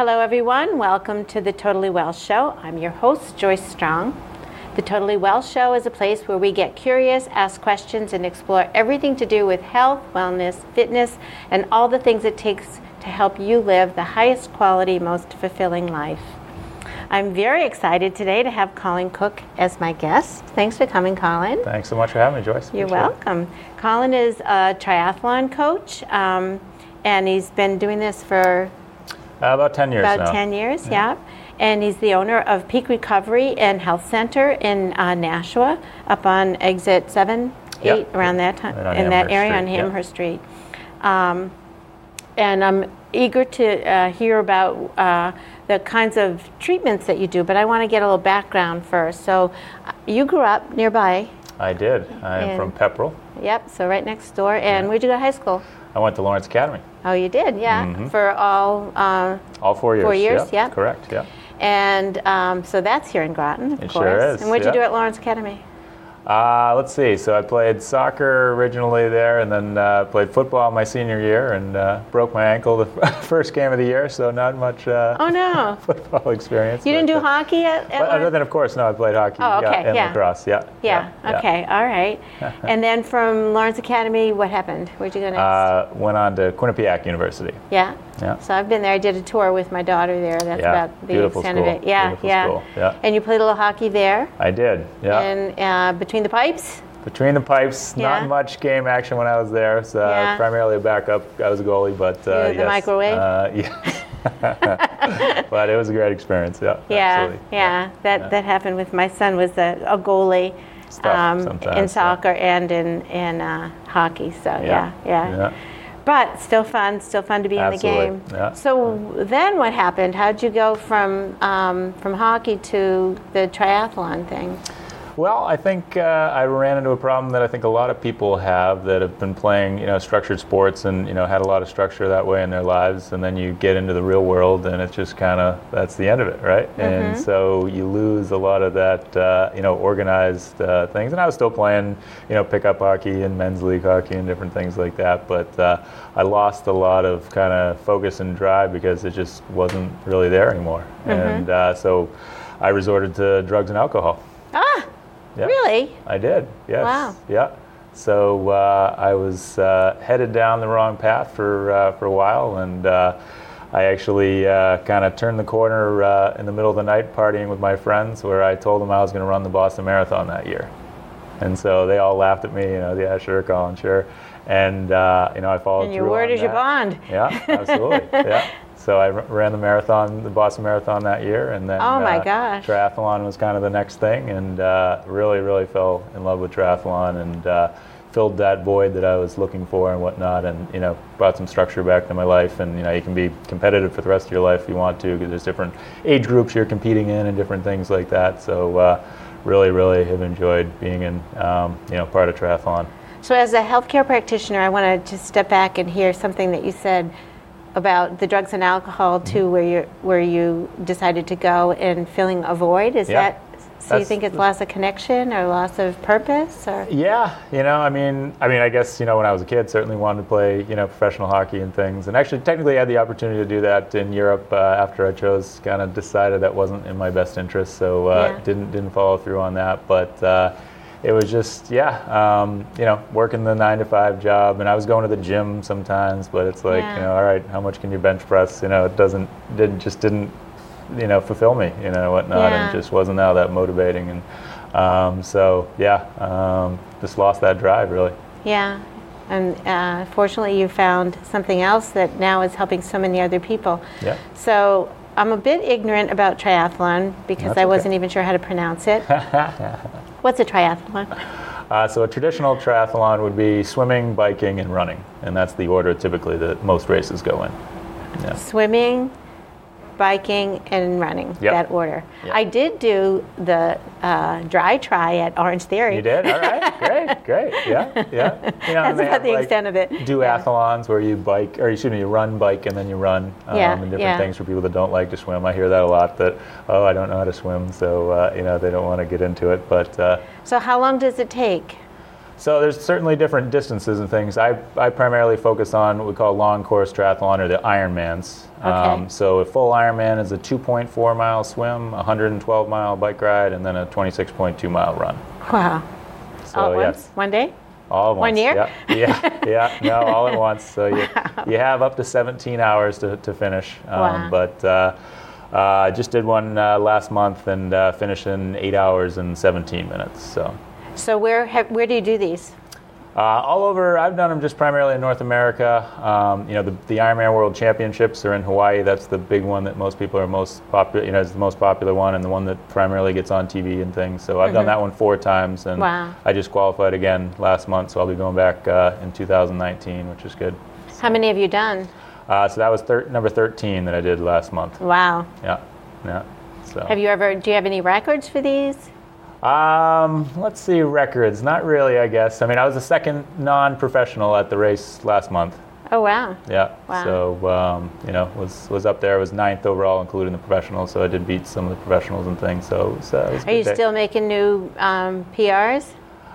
Hello, everyone. Welcome to the Totally Well Show. I'm your host, Joyce Strong. The Totally Well Show is a place where we get curious, ask questions, and explore everything to do with health, wellness, fitness, and all the things it takes to help you live the highest quality, most fulfilling life. I'm very excited today to have Colin Cook as my guest. Thanks for coming, Colin. Thanks so much for having me, Joyce. You're Appreciate it. welcome. Colin is a triathlon coach, um, and he's been doing this for Uh, about 10 years about now. 10 years, yeah. And he's the owner of Peak Recovery and Health Center in uh, Nashua, up on exit 7, Yep. 8, around that time, Right on in that area on Street, yep. Street. Um, and I'm eager to uh, hear about uh, the kinds of treatments that you do, but I want to get a little background first. So, uh, you grew up nearby, I did. I am from Pepperell. yep, so right next door. And where'd you go to high school? I went to Lawrence Academy. Oh, you did, yeah, for all. Uh, All four years. Four years, yeah. yeah. Correct, yeah. And um, so that's here in Groton, of It course. sure is, And what'd you do at Lawrence Academy? Uh, let's see. So I played soccer originally there and then uh, played football my senior year and uh, broke my ankle the first game of the year, so not much uh, Oh no, football experience. you didn't do uh, hockey at, at other than, of course, no, I played hockey Oh, okay, yeah, and yeah. lacrosse. Yeah. Yeah. Okay. All right. and then from Lawrence Academy, what happened? Where'd you go next? Uh, went on to Quinnipiac University. yeah. Yeah. So I've been there. I did a tour with my daughter there. That's Yeah, about the beautiful extent school, of it. Yeah. beautiful yeah. school, yeah. And you played a little hockey there. I did. Yeah. And uh, between the pipes. Between the pipes, not much game action when I was there. So Yeah. primarily a backup. I was a goalie, but uh, were the microwave? Uh, yeah. but it was a great experience. Yeah. Yeah. absolutely. Yeah. That that happened with my son. Was a, a goalie. Um, in soccer and in in uh, hockey. So yeah, yeah. But still fun, still fun to be Absolutely, in the game. yeah. So then what happened? How'd you go from um, from hockey to the triathlon thing? Well, I think uh, I ran into a problem that I think a lot of people have that have been playing, you know, structured sports and you know had a lot of structure that way in their lives, and then you get into the real world and it's just kind of that's the end of it, right? And so you lose a lot of that, uh, you know, organized uh, things. And I was still playing, you know, pickup hockey and men's league hockey and different things like that, but uh, I lost a lot of kind of focus and drive because it just wasn't really there anymore, and uh, so I resorted to drugs and alcohol. Ah, Yeah. really? I did. Yes. Wow. Yeah. So uh, I was uh, headed down the wrong path for uh, for a while, and uh, I actually uh, kind of turned the corner uh, in the middle of the night, partying with my friends, where I told them I was going to run the Boston Marathon that year, and so they all laughed at me. You know, yeah, sure, Colin, sure, and uh, you know, I followed And your through word is your bond. Yeah, absolutely. yeah. So I r- ran the marathon, the Boston Marathon that year, and then Oh, my uh, gosh. triathlon was kind of the next thing, and uh, really, really fell in love with triathlon and uh, filled that void that I was looking for and whatnot, and you know, brought some structure back to my life. And you know, you can be competitive for the rest of your life if you want to, because there's different age groups you're competing in and different things like that. So. Uh, Really, really have enjoyed being in, um, you know, part of triathlon. So as a healthcare practitioner, I want to just step back and hear something that you said about the drugs and alcohol Mm-hmm. too, where you where you decided to go and filling a void. Is Yeah. that so? You think it's loss of connection or loss of purpose or? Yeah, you know, I mean, I mean, I guess you know, when I was a kid, certainly wanted to play, you know, professional hockey and things, and actually, technically, had the opportunity to do that in Europe uh, after I chose. Kind of decided that wasn't in my best interest, so uh, Yeah. didn't didn't follow through on that. But uh, it was just, yeah, um, you know, working the nine to five job, and I was going to the gym sometimes, but it's like, Yeah. you know, all right, how much can you bench press? You know, it doesn't, didn't just didn't, you know, fulfill me, you know, whatnot, Yeah. and just wasn't now that motivating and. Um, so yeah, um, just lost that drive really. Yeah. And uh, fortunately, you found something else that now is helping so many other people. Yeah. So I'm a bit ignorant about triathlon because That's I okay. wasn't even sure how to pronounce it. What's a triathlon? Uh, so a traditional triathlon would be swimming, biking, and running, and that's the order typically that most races go in. Yeah. Swimming, biking, and running. Yep. That order. Yep. I did do the uh, dry try at Orange Theory. You did? All right. great. Great. Yeah. Yeah. You know, That's about have, the like, extent of it. Duathlons where you bike, or excuse me, you run, bike, and then you run, um, Yeah, and different yeah. things for people that don't like to swim. I hear that a lot. That oh, I don't know how to swim, so uh, you know they don't want to get into it. But uh, So how long does it take? So there's certainly different distances and things. I, I primarily focus on what we call long course triathlon or the Ironmans. Okay. so a full Ironman is a 2.4 mile swim, 112 mile bike ride, and then a 26.2 mile run. Wow. So All at yeah, once? One day? all at once. One year? Yeah, yeah, yeah. No, all at once. So you, you have up to 17 hours to, to finish. Um, Wow. But uh, uh, I just did one uh, last month and uh, finished in eight hours and 17 minutes. So. So where have, where do you do these? Uh, all over, I've done them just primarily in North America. Um, you know, the, the Ironman World Championships are in Hawaii. That's the big one that most people are most popular. You know, it's the most popular one and the one that primarily gets on TV and things. So I've done that one four times, and Wow. I just qualified again last month. So I'll be going back uh, in 2019, which is good. How many have you done? Uh, so that was thir- number 13 that I did last month. Wow. Yeah, yeah. So. Have you ever, do you have any records for these? Um, let's see, records. Not really, I guess. I mean, I was the second non-professional at the race last month. Oh, wow. Yeah. Wow. So um, you know, was was up there. I was ninth overall, including the professionals. So I did beat some of the professionals and things. So it was, uh, it was a Are you day. still making new um, PRs?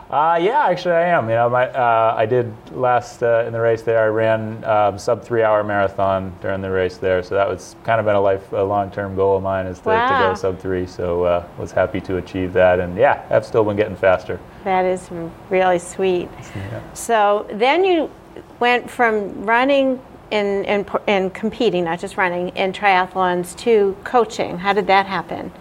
Uh, yeah, actually, I am. You know, my uh, I did last uh, in the race there. I ran um, sub three hour marathon during the race there. So that was kind of been a life, a long term goal of mine is to, to go sub three. So uh, was happy to achieve that. And yeah, I've still been getting faster. That is really sweet. Yeah. So then you went from running and, and, and competing, not just running, in triathlons to coaching. How did that happen?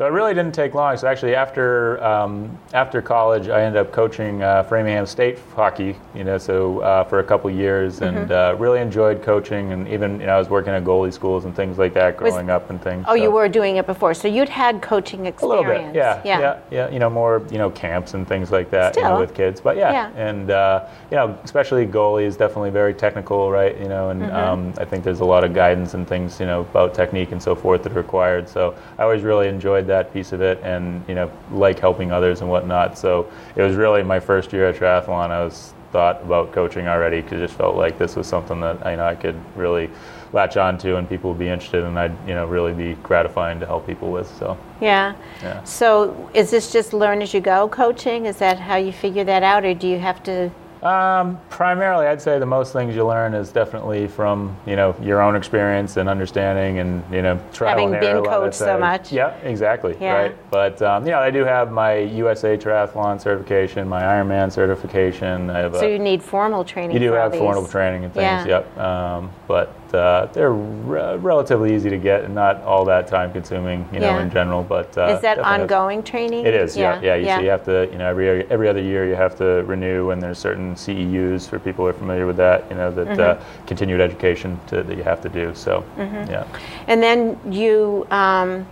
So it really didn't take long. So actually, after um, after college, I ended up coaching uh, Framingham State hockey. You know, so uh, for a couple years, Mm-hmm. and uh, really enjoyed coaching. And even you know, I was working at goalie schools and things like that Was- growing up and things. Oh, you were doing it before, so you'd had coaching experience. a little bit, yeah, yeah, yeah, You know, more you know camps and things like that. You know, with kids, but yeah, Yeah. and uh, you know, especially goalie is definitely very technical, right? You know, and Mm-hmm. um, I think there's a lot of guidance and things, you know, about technique and so forth that are required. So I always really enjoyed that piece of it, and you know, like helping others and whatnot. So it was really my first year at triathlon. I was thought about coaching already because it just felt like this was something that you know I could really latch on to and people would be interested and I'd you know really be gratifying to help people with so Yeah. Yeah. So is this just learn as you go coaching? Is that how you figure that out, or do you have to? Um, primarily, I'd say the most things you learn is definitely from you know your own experience and understanding, and you know trial Having and error. been a lot of coached so much. Yeah, exactly. Yeah. Right. But um, you know, I do have my USA Triathlon certification, my Ironman certification. I have So a, you need formal training. you do have formal training and things. Yeah. Yep. Um, but uh, they're re- relatively easy to get and not all that time consuming, you know, Yeah. in general. But uh, Is that has- ongoing training? it is, yeah, yeah. You, So you have to, you know, every every other year you have to renew, and there's certain CEUs for people who are familiar with that, you know, that Mm-hmm. uh, continued education to, that you have to do. So, yeah. And then you, um,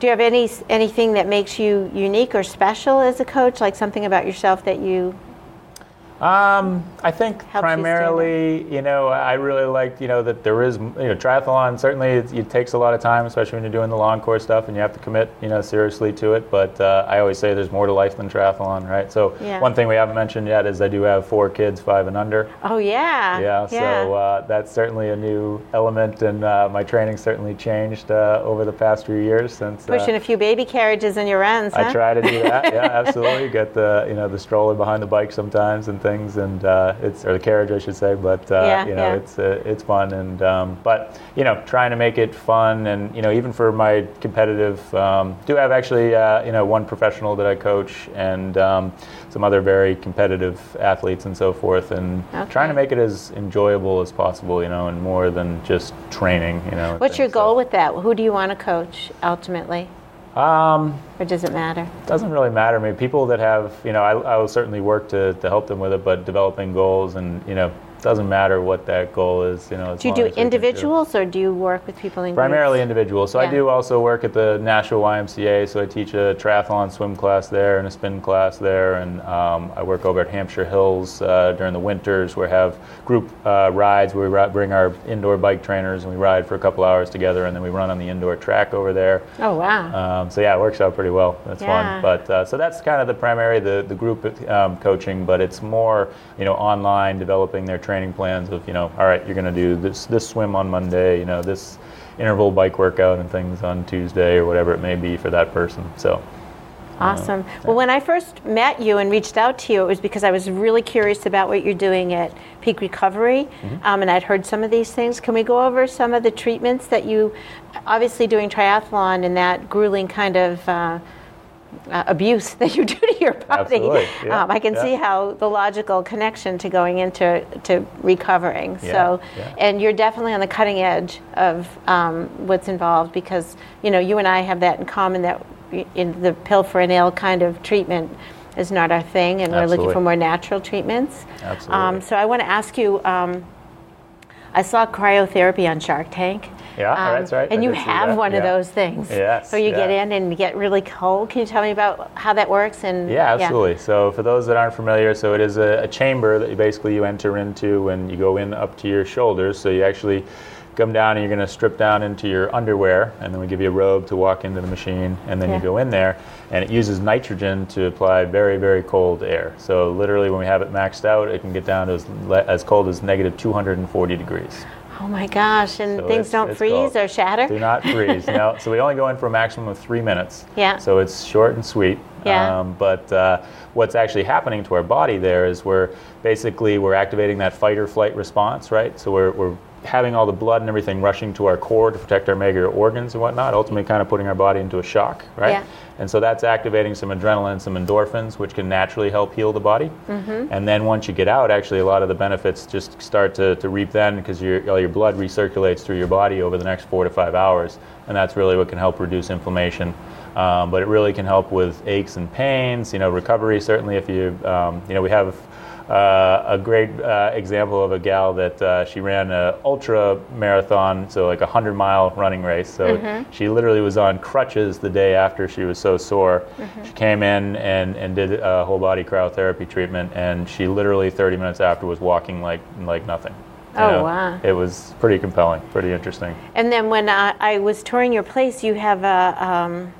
do you have any anything that makes you unique or special as a coach? Like something about yourself that you? Um, I think Helps primarily, you, know, I really liked, you know, that there is, you know, triathlon. Certainly, it, it takes a lot of time, especially when you're doing the long course stuff, and you have to commit, you know, seriously to it. But uh, I always say there's more to life than triathlon, right? So Yeah. one thing we haven't mentioned yet is I do have four kids, five and under. Oh yeah. Yeah, so uh, that's certainly a new element, and uh, my training certainly changed uh, over the past few years since. uh, Pushing a few baby carriages in your runs, huh? I try to do that. Yeah, absolutely. Get the you know the stroller behind the bike sometimes and things, and uh, it's or the carriage I should say. But uh, Yeah, you know yeah. it's uh, it's fun, and um, but you know trying to make it fun, and you know even for my competitive, um, do have actually uh, you know one professional that I coach, and um, some other very competitive athletes and so forth, and trying to make it as enjoyable as possible, you know, and more than just training, you know. What's your things, so- goal with that? Who do you want to coach ultimately, Um, or does it matter? doesn't really matter I mean, People that have, you know, I, I will certainly work to, to help them with it, but developing goals and, you know, doesn't matter what that goal is, you know. Do you do as they can individuals or do you work with people in Primarily groups? individual. So I do also work at the Nashua YMCA. So I teach a triathlon swim class there and a spin class there, and um, I work over at Hampshire Hills uh, during the winters. where We have group uh, rides where we ri- bring our indoor bike trainers and we ride for a couple hours together, and then we run on the indoor track over there. Oh wow. Um, so yeah, it works out pretty well. That's Yeah. fun. But uh, so that's kind of the primary the the group um, coaching, but it's more you know online developing their training plans of you know all right you're going to do this this swim on Monday, you know this interval bike workout and things on Tuesday or whatever it may be for that person. So Awesome. Well, when I first met you and reached out to you, it was because I was really curious about what you're doing at Peak Recovery, um, and I'd heard some of these things. Can we go over some of the treatments that you, obviously doing triathlon and that grueling kind of uh, uh, abuse that you do to your body? Yeah, um, I can yeah. see how the logical connection to going into to recovering. Yeah, so, and you're definitely on the cutting edge of um, what's involved because you know you and I have that in common that in the pill for an ill kind of treatment is not our thing, and we're looking for more natural treatments. Absolutely. Um, so I want to ask you. Um, I saw cryotherapy on Shark Tank. Yeah, um, that's right. And I you have one of those things. Yes, So you get in and you get really cold. Can you tell me about how that works? And Yeah, absolutely. So for those that aren't familiar, so it is a, a chamber that you basically you enter into when you go in up to your shoulders. So you actually come down and you're going to strip down into your underwear, and then we give you a robe to walk into the machine, and then Yeah. you go in there, and it uses nitrogen to apply very, very cold air. So literally, when we have it maxed out, it can get down to as, le- as cold as negative 240 degrees. Oh my gosh! And So things don't freeze cold. or shatter. Do not freeze. no. So we only go in for a maximum of three minutes. Yeah. So it's short and sweet. Yeah. Um, but uh, what's actually happening to our body there is we're basically we're activating that fight or flight response, right? So we're, we're having all the blood and everything rushing to our core to protect our major organs and whatnot, ultimately kind of putting our body into a shock, right? Yeah. And so that's activating some adrenaline, some endorphins, which can naturally help heal the body. Mm-hmm. And then once you get out, actually, a lot of the benefits just start to, to reap then because your, all your blood recirculates through your body over the next four to five hours. And that's really what can help reduce inflammation. Um, but it really can help with aches and pains, you know, recovery. Certainly, if you, um, you know, we have uh, a great uh, example of a gal that uh, she ran an ultra marathon, so like a hundred mile running race. So she literally was on crutches the day after she was so sore. She came in and, and did a whole body cryotherapy treatment, and she literally 30 minutes after was walking like like nothing. You Oh, wow. It was pretty compelling, pretty interesting. And then when I, I was touring your place, you have a um,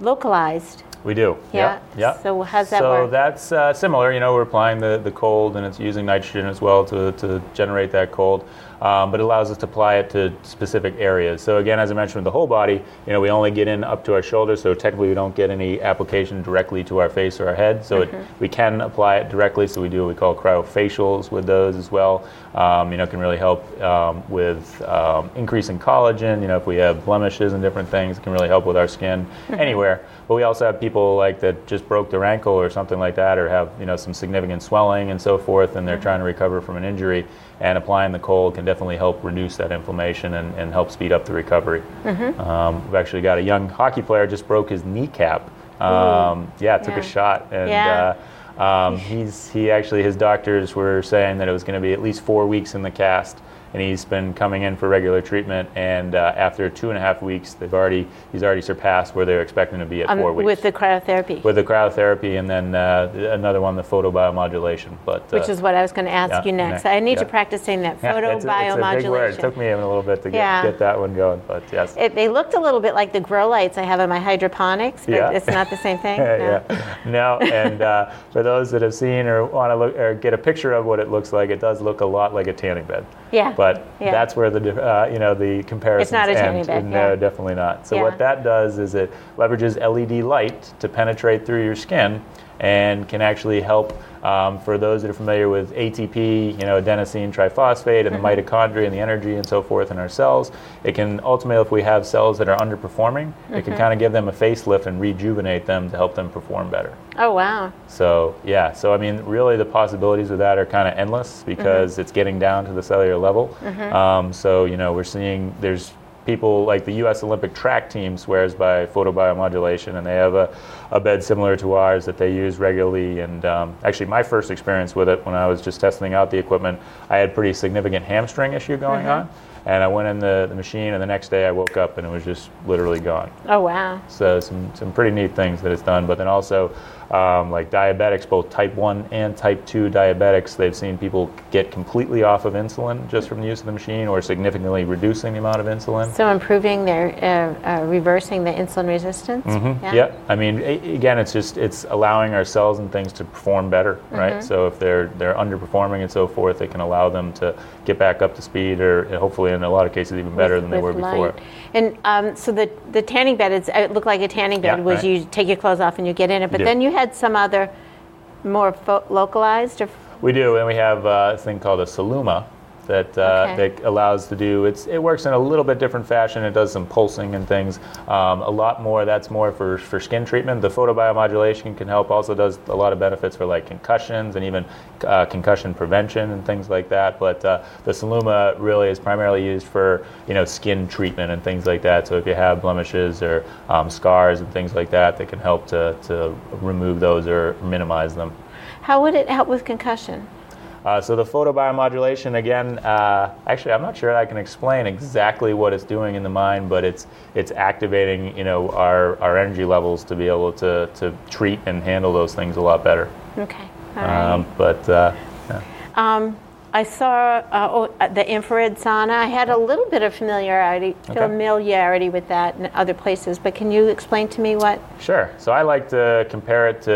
localized. We do. Yeah. Yep. yep. So how's that so work? that's uh, similar. You know, we're applying the, the cold, and it's using nitrogen as well to, to generate that cold. Um, but it allows us to apply it to specific areas. So again, as I mentioned, with the whole body, you know, we only get in up to our shoulders. So technically, we don't get any application directly to our face or our head. So Mm-hmm. it, we can apply it directly. So we do what we call cryofacials with those as well. Um, you know, it can really help um, with um, increasing collagen. You know, if we have blemishes and different things, it can really help with our skin Mm-hmm. anywhere. But we also have people like that just broke their ankle or something like that, or have you know some significant swelling and so forth, and they're Mm-hmm. trying to recover from an injury. And applying the cold can definitely help reduce that inflammation and, and help speed up the recovery. Mm-hmm. Um, we've actually got a young hockey player just broke his kneecap. Um, yeah, took Yeah. a shot and. Yeah. Uh, um, he's he actually his doctors were saying that it was going to be at least four weeks in the cast, and he's been coming in for regular treatment. And uh, after two and a half weeks, they've already he's already surpassed where they were expecting to be at um, four weeks with the cryotherapy, with the cryotherapy, and then uh, another one, the photobiomodulation. But which uh, is what I was going to ask yeah, you next. I need to yeah. practice saying that photobiomodulation. yeah, photo it's, a, it's a word. It took me a little bit to get, get that one going, but yes. It, they looked a little bit like the grow lights I have in my hydroponics, but it's not the same thing. Yeah, No. yeah. No, and uh, for those that have seen or want to look or get a picture of what it looks like, it does look a lot like a tanning bed. Yeah. But Yeah. that's where the uh, you know the comparison. It's not a tanning bed, No, yeah. definitely not. So Yeah. what that does is it leverages LED light to penetrate through your skin and can actually help. Um, for those that are familiar with ATP, you know, adenosine triphosphate and the Mm-hmm. mitochondria and the energy and so forth in our cells, it can ultimately, if we have cells that are underperforming, it Mm-hmm. can kind of give them a facelift and rejuvenate them to help them perform better. Oh wow. So yeah, so I mean, really the possibilities with that are kind of endless because it's getting down to the cellular level. Um, so you know, we're seeing there's people like the U.S. Olympic track team swears by photobiomodulation, and they have a, a bed similar to ours that they use regularly. And um, actually, my first experience with it when I was just testing out the equipment, I had pretty significant hamstring issue going on. And I went in the, the machine, and the next day I woke up and it was just literally gone. Oh wow. So some, some pretty neat things that it's done. But then also, um, like diabetics, both type 1 and type 2 diabetics, they've seen people get completely off of insulin just from the use of the machine or significantly reducing the amount of insulin. So improving their, uh, uh, reversing the insulin resistance. Mm-hmm. Yeah. I mean, a- again, it's just it's allowing our cells and things to perform better, right? So if they're they're underperforming and so forth, it can allow them to get back up to speed, or hopefully in a lot of cases even better with- than they were before. light. And um, so the the tanning bed, it's, it looked like a tanning bed Yeah, was right. you take your clothes off and you get in it, but Yeah. then you had some other more fo- localized or We do, and we have uh, a thing called a Celluma that uh, Okay. that allows to do. It's it works in a little bit different fashion. It does some pulsing and things. Um, a lot more. That's more for for skin treatment. The photobiomodulation can help. Also does a lot of benefits for like concussions and even uh, concussion prevention and things like that. But uh, the Celluma really is primarily used for you know skin treatment and things like that. So if you have blemishes or um, scars and things like that, that can help to to remove those or minimize them. how would it help with concussion? Uh, so the photobiomodulation, again, uh, actually, I'm not sure I can explain exactly what it's doing in the mind, but it's it's activating, you know, our, our energy levels to be able to, to treat and handle those things a lot better. Okay. All right. Um, but uh, yeah. Um, I saw uh, oh, uh, the infrared sauna. I had a little bit of familiarity Okay. familiarity with that in other places, but can you explain to me what? Sure. So I like to compare it to,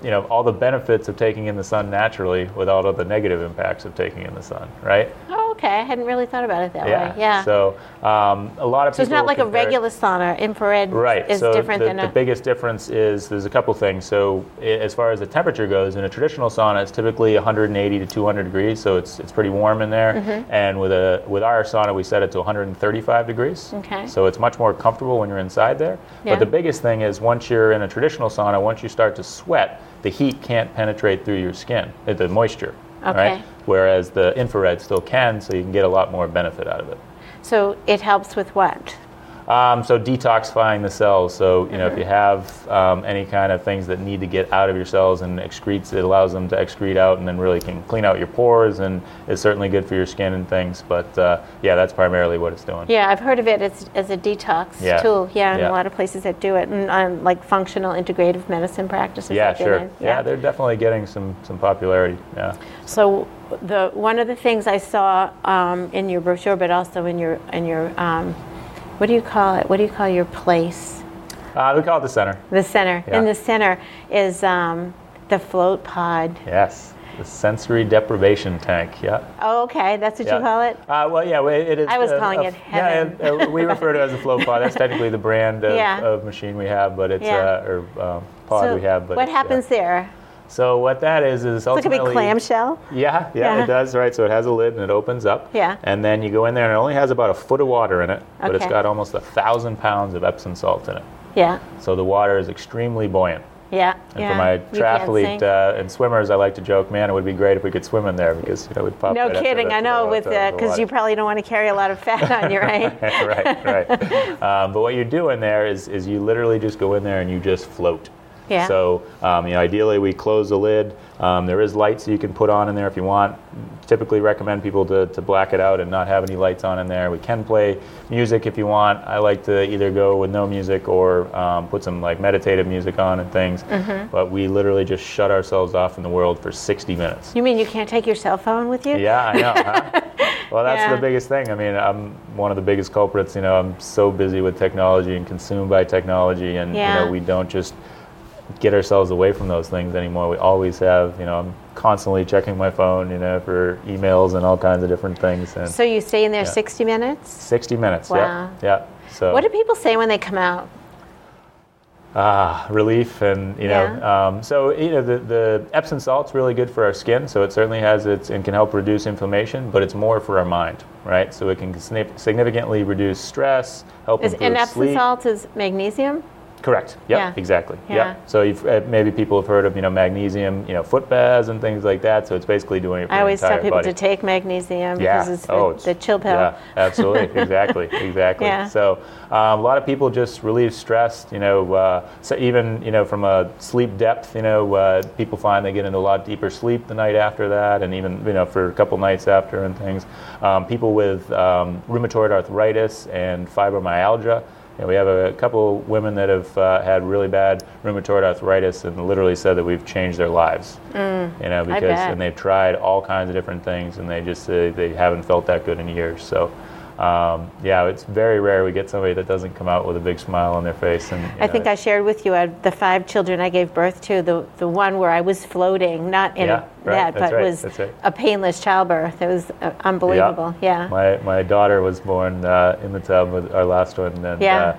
uh, you know, all the benefits of taking in the sun naturally without all the negative impacts of taking in the sun, right? Oh, okay. I hadn't really thought about it that Yeah. way. Yeah. So, So um, a lot of people it's not like a regular sauna. Infrared Right. is so different the, than the a. biggest difference is there's a couple things. So as far as the temperature goes, in a traditional sauna, it's typically 180 to 200 degrees, so it's it's pretty warm in there. Mm-hmm. And with a with our sauna, we set it to 135 degrees. Okay. So it's much more comfortable when you're inside there. Yeah. But the biggest thing is once you're in a traditional sauna, once you start to sweat, the heat can't penetrate through your skin, uh, the moisture. Okay. Right. Whereas the infrared still can, so you can get a lot more benefit out of it. so it helps with what? Um, so detoxifying the cells. So you know, Mm-hmm. if you have um, any kind of things that need to get out of your cells and excretes, it allows them to excrete out, and then really can clean out your pores, and is certainly good for your skin and things. But uh, yeah, that's primarily what it's doing. Yeah, I've heard of it as, as a detox Yeah. tool. Yeah, and Yeah. a lot of places that do it, and um, like functional integrative medicine practices. Yeah, sure. in. Yeah. they're definitely getting some some popularity. Yeah. So the one of the things I saw um, in your brochure, but also in your in your um, what do you call it? What do you call your place? Uh, we call it the center. The center. Yeah. In the center is um, the float pod. Yes, the sensory deprivation tank. Yeah. Oh, okay, that's what Yeah. you call it. Uh, well, yeah, it is. I was uh, calling a- it Yeah, heaven. uh, we refer to it as a flow pod. That's technically the brand of, Yeah. of machine we have, but it's Yeah. uh, or um, pod so we have. But what yeah. happens there? So what that is is It's like a big clamshell. Yeah, yeah, Yeah. it does. Right, so it has a lid and it opens up. Yeah. And then you go in there and it only has about a foot of water in it, but it's got almost a thousand pounds of Epsom salt in it. Yeah, So the water is extremely buoyant. yeah, And yeah. for my triathlete uh, and swimmers, I like to joke, man, it would be great if we could swim in there because you know we'd pop. Out. No right kidding. I know with that because you probably don't want to carry a lot of fat on you, right? right, right. Um, but what you're doing there is, is you literally just go in there and you just float. Yeah. So, um, you know, ideally we close the lid. Um, there is lights that you can put on in there if you want. Typically recommend people to, to black it out and not have any lights on in there. We can play music if you want. I like to either go with no music or um, put some like meditative music on and things. Mm-hmm. But we literally just shut ourselves off from the world for 60 minutes. You mean you can't take your cell phone with you? Yeah, I know. Huh? well, that's Yeah. the biggest thing. I mean, I'm one of the biggest culprits. You know, I'm so busy with technology and consumed by technology, and Yeah. you know, we don't just get ourselves away from those things anymore. We always have. You know, I'm constantly checking my phone. You know, for emails and all kinds of different things. And So you stay in there Yeah. 60 minutes? 60 minutes. Wow. Yeah. Yeah. So What do people say when they come out? ah, relief and you know Yeah. um, so you know the, the epsom salt's really good for our skin so it certainly has its and can help reduce inflammation but it's more for our mind right so it can significantly reduce stress help Is, improve and Epsom sleep salt is magnesium? Correct yep Yeah. exactly Yeah. yep so you've, uh, maybe people have heard of you know magnesium you know foot baths and things like that so it's basically doing it for I always tell people body to take magnesium yeah. because it's oh, the, the chill pill. Yeah, absolutely, exactly, exactly. Yeah. So um, a lot of people just relieve stress. You know, uh, so even you know from a sleep depth, you know, uh, people find they get into a lot deeper sleep the night after that, and even you know for a couple nights after and things. Um, people with um, rheumatoid arthritis and fibromyalgia. We have a couple women that have uh, had really bad rheumatoid arthritis and literally said that we've changed their lives. you know, because and they've tried all kinds of different things and they just uh, they haven't felt that good in years. So um, yeah, it's very rare we get somebody that doesn't come out with a big smile on their face. And I think I shared with you uh, the five children I gave birth to. The the one where I was floating, not in Yeah, right, that, but right, was right. a painless childbirth. It was uh, unbelievable. Yeah. My my daughter was born uh, in the tub with our last one, and Yeah.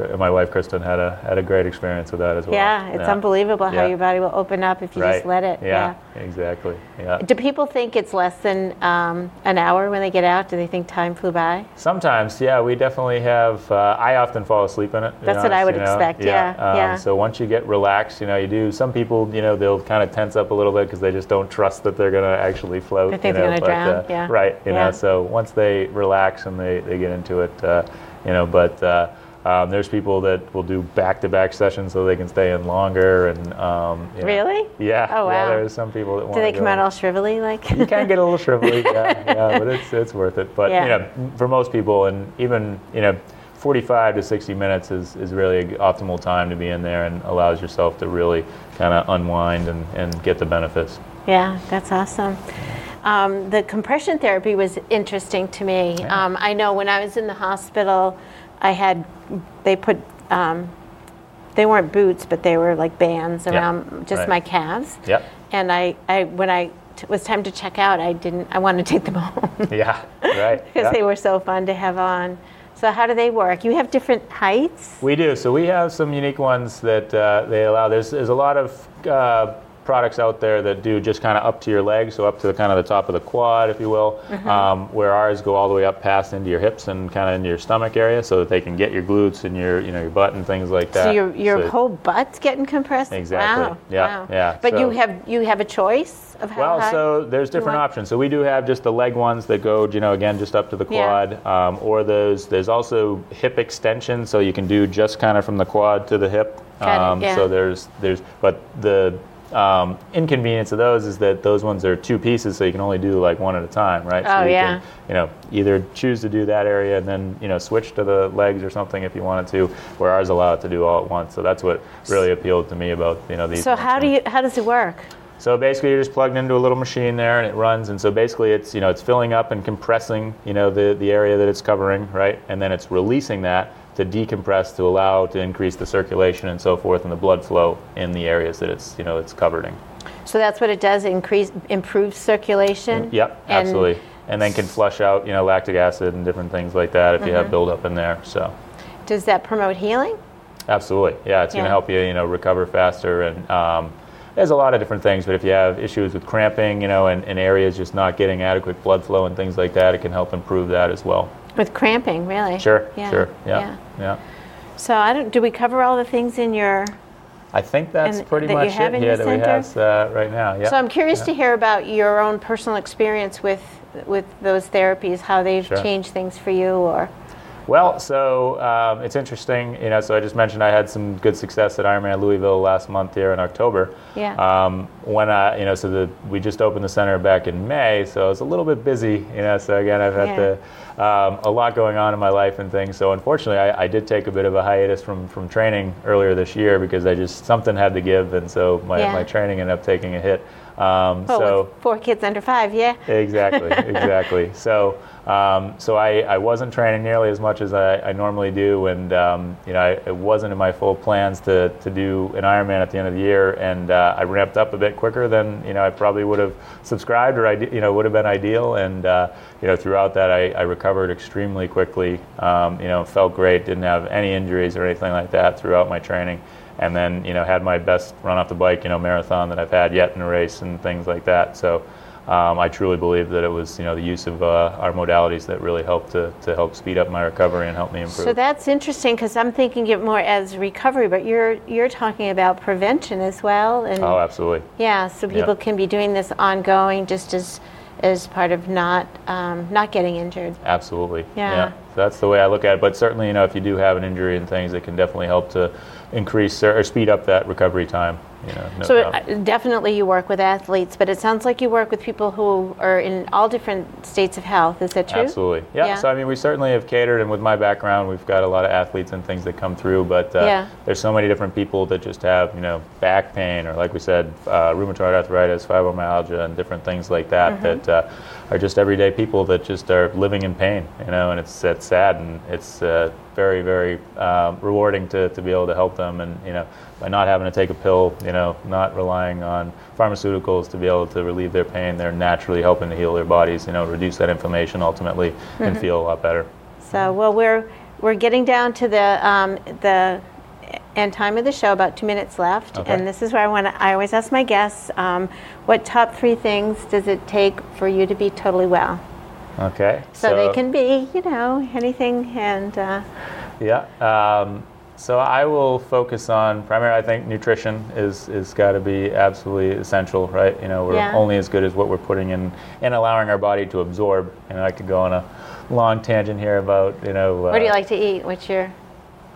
Uh, my wife Kristen had a had a great experience with that as well. Yeah, it's unbelievable how Yeah. your body will open up if you right. just let it. Yeah, exactly. Yeah. Do people think it's less than um, an hour when they get out? Do they think time flew by? Sometimes, yeah, we definitely have. Uh, I often fall asleep in it. to That's what I would you know? expect, yeah, Um, yeah. So once you get relaxed, you know, you do. Some people, you know, they'll kind of tense up a little bit because they just don't trust that they're going to actually float. They think you they're gonna drown, uh, yeah. Right. You Yeah. know, so once they relax and they, they get into it, uh, you know, but. Um, there's people that will do back-to-back sessions so they can stay in longer, and um, you know. Really? yeah, Oh, yeah. wow. There's some people that want. To. Do they come out all shrivelly like? You can get a little shrivelly, yeah, yeah, but it's it's worth it. But Yeah. you know, for most people, and even you know, 45 to 60 minutes is, is really an optimal time to be in there and allows yourself to really kind of unwind and, and get the benefits. Yeah, that's awesome. Um, the compression therapy was interesting to me. Um, I know when I was in the hospital, I had they put um, they weren't boots, but they were like bands around just right. my calves. Yep. And I, I when I t- was time to check out, I didn't. I wanted to take them home Yeah. Right. because yeah. they were so fun to have on. So how do they work? You have different heights. We do. So we have some unique ones that uh, they allow. There's there's a lot of uh, products out there that do just kind of up to your legs, so up to the kind of the top of the quad, if you will. Mm-hmm. Um, where ours go all the way up past into your hips and kind of into your stomach area, so that they can get your glutes and your you know your butt and things like that. So your your So- whole butt's getting compressed. Exactly. Wow. Yeah, Wow. yeah. But you have you have a choice of how Well, high? so there's different want- options. So we do have just the leg ones that go, you know, again just up to the Yeah. quad, um, or those. There's also hip extension, so you can do just kind of from the quad to the hip. It, yeah. So there's there's, but the um, inconvenience of those is that those ones are two pieces, so you can only do like one at a time, right? Oh, so you yeah. Can, you know, either choose to do that area and then you know switch to the legs or something if you wanted to, where ours allow it to do all at once. So that's what really appealed to me about you know these. So how do you how does it work? So basically, you're just plugged into a little machine there, and it runs. And so basically, it's you know it's filling up and compressing you know the the area that it's covering, right? And then it's releasing that to decompress to allow to increase the circulation and so forth and the blood flow in the areas that it's you know it's covering. So that's what it does. Increase improves circulation. Yep, And- absolutely. And then can flush out you know lactic acid and different things like that if you Mm-hmm. have buildup in there. So. Does that promote healing? Absolutely, yeah. It's going to help you, you know, recover faster, and um, there's a lot of different things. But if you have issues with cramping, you know, and, and areas just not getting adequate blood flow and things like that, it can help improve that as well. With cramping, really? Sure, Yeah, sure, yeah, yeah. yeah. So I don't. Do we cover all the things in your? I think that's And pretty that you much have it in here that we center? have uh, right now. Yeah. So I'm curious yeah. to hear about your own personal experience with with those therapies, how they've Sure. changed things for you, or Well, so um, it's interesting, you know. So I just mentioned I had some good success at Ironman Louisville last month here in October. Yeah. Um, when I, you know, so the we just opened the center back in May, so I was a little bit busy, you know. So again, I've had Yeah. the, um, a lot going on in my life and things. So unfortunately, I, I did take a bit of a hiatus from from training earlier this year because I just something had to give, and so my, Yeah. my training ended up taking a hit. Um, well, so four kids under five, yeah. exactly, exactly. So, um, so I, I wasn't training nearly as much as I, I normally do, and um, you know, I, it wasn't in my full plans to, to do an Ironman at the end of the year, and uh, I ramped up a bit quicker than you know I probably would have subscribed or I, you know would have been ideal, and uh, you know throughout that I, I recovered extremely quickly. Um, you know, felt great, didn't have any injuries or anything like that throughout my training and then you know had my best run off the bike you know marathon that I've had yet in a race and things like that. So um, I truly believe that it was you know the use of uh, our modalities that really helped to, to help speed up my recovery and help me improve. So that's interesting because I'm thinking it more as recovery, but you're you're talking about prevention as well, and oh, absolutely. yeah, so people can be doing this ongoing, just as as part of not um, not getting injured. Absolutely. Yeah. So that's the way I look at it. But certainly, you know, if you do have an injury and things, it can definitely help to increase or speed up that recovery time. No So doubt. uh, definitely you work with athletes, but it sounds like you work with people who are in all different states of health. Is that true? Absolutely. Yeah. Yeah. So I mean, we certainly have catered, and with my background, we've got a lot of athletes and things that come through. But uh, Yeah. there's so many different people that just have, you know, back pain, or like we said, uh, rheumatoid arthritis, fibromyalgia, and different things like that. Mm-hmm. That uh, are just everyday people that just are living in pain. You know, and it's it's sad, and it's uh, very very um, rewarding to, to be able to help them, and you know, by not having to take a pill, you know, not relying on pharmaceuticals to be able to relieve their pain, they're naturally helping to heal their bodies. You know, reduce that inflammation ultimately, Mm-hmm. and feel a lot better. So, well, we're we're getting down to the um, the end time of the show. About two minutes left, Okay. and this is where I want to. I always ask my guests, um, what top three things does it take for you to be totally well? Okay. So, they can be, you know, anything, and uh, Yeah. Um, so I will focus on primarily. I think nutrition is is got to be absolutely essential, right? You know, we're Yeah. only as good as what we're putting in and allowing our body to absorb. You know, I could go on a long tangent here about you know. what do you uh, like to eat? What's your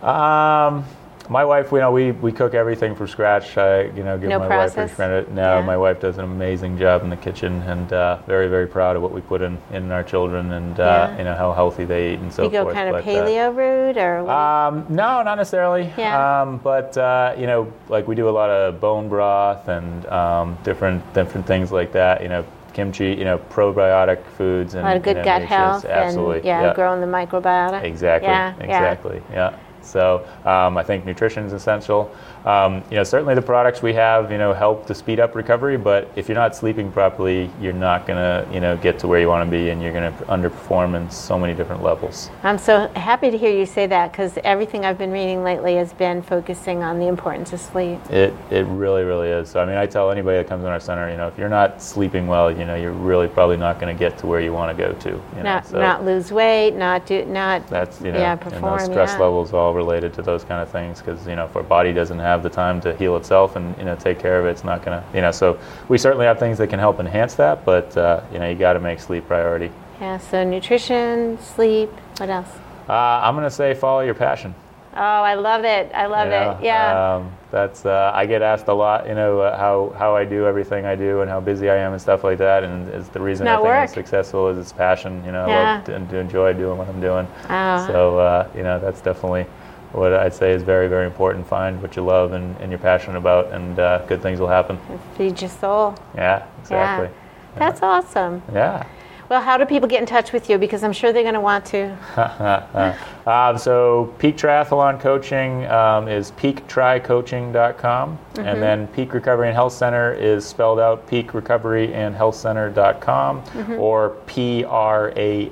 Um, my wife, you know, we, we cook everything from scratch. I, you know, give No my process? wife credit. No, Yeah. my wife does an amazing job in the kitchen, and uh, very, very proud of what we put in in our children, and uh, Yeah. you know how healthy they eat and so forth. you go kind of But, uh, paleo route, or what? um, no, not necessarily. Yeah. Um, but uh, you know, like we do a lot of bone broth and um, different different things like that. You know, kimchi. You know, probiotic foods and a lot of good you know, gut health, Absolutely. and yeah, growing the microbiota. Exactly. Yeah, yeah. exactly. Yeah. So um, I think nutrition is essential. Um, you know, certainly the products we have, you know, help to speed up recovery. But if you're not sleeping properly, you're not gonna, you know, get to where you want to be, and you're gonna underperform in so many different levels. I'm so happy to hear you say that because everything I've been reading lately has been focusing on the importance of sleep. It it really really is. So I mean, I tell anybody that comes in our center, you know, if you're not sleeping well, you know, you're really probably not going to get to where you want to go to. You know? Not so not lose weight, not do not that's you know, yeah and those stress yeah. levels all related to those kind of things because you know, if our body doesn't have the time to heal itself and you know take care of it, it's not to you know. So we certainly have things that can help enhance that, but uh, you know, you got to make sleep priority. Yeah. So nutrition, sleep. What else? Uh, I'm to say follow your passion. Oh, I love it. I love you know? it. Yeah. Um, that's uh, I get asked a lot, you know, uh, how how I do everything I do and how busy I am and stuff like that. And it's the reason I Not think I'm successful is it's passion. You know, I love to, and to enjoy doing what I'm doing. Oh. So uh, you know, that's definitely what I'd say is very very important. Find what you love and, and you're passionate about, and uh, good things will happen. Feed your soul. Yeah, exactly. Yeah. That's awesome. Yeah. Well, how do people get in touch with you? Because I'm sure they're going to want to. Um, so Peak Triathlon Coaching um, is peaktricoaching.com, and then Peak Recovery and Health Center is spelled out peakrecoveryandhealthcenter.com or prahc.com.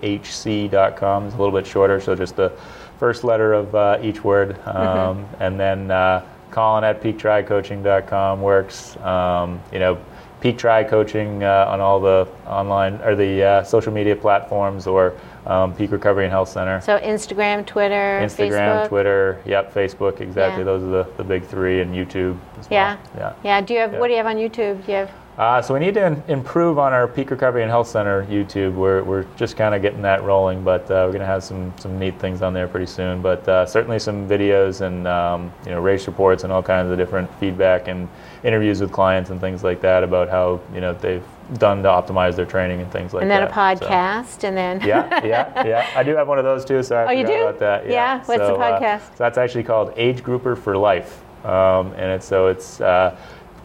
It's a little bit shorter, so just the first letter of uh, each word, um, and then uh, Colin at peaktricoaching.com works. Um, you know. Peak Tri Coaching uh, on all the online or the uh, social media platforms, or um, Peak Recovery and Health Center. So Instagram, Twitter, Instagram, Facebook. Twitter, yep, Facebook, exactly. Yeah. Those are the, the big three, and YouTube as Yeah. well. Yeah. Yeah. Do you have Yeah. what do you have on YouTube? Do you have Uh, so we need to in- improve on our Peak Recovery and Health Center YouTube. We're, we're just kind of getting that rolling, but uh, we're going to have some, some neat things on there pretty soon. But uh, certainly some videos and um, you know race reports and all kinds of different feedback and interviews with clients and things like that about how you know they've done to optimize their training and things like that. and then that. a So- podcast, and then yeah, yeah, yeah. I do have one of those too. Sorry, I Oh, you do? about that. Yeah, what's the So, uh, podcast? so that's actually called Age Grouper for Life, um, and it's so it's uh,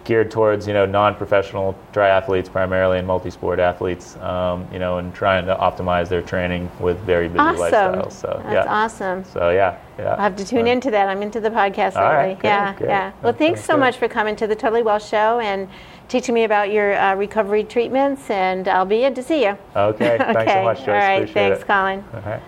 geared towards you know non-professional triathletes primarily and multi-sport athletes, um, you know, and trying to optimize their training with very busy awesome. lifestyles. So That's yeah, awesome. so yeah, yeah. I'll have to tune into that. I'm into the podcast All right, good, yeah, good. yeah. Well, thanks so good. much for coming to the Totally Well show and teaching me about your uh, recovery treatments. And I'll be in to see you. Okay, thanks okay. so much, Joyce. All right. Appreciate thanks, it. Colin. All right.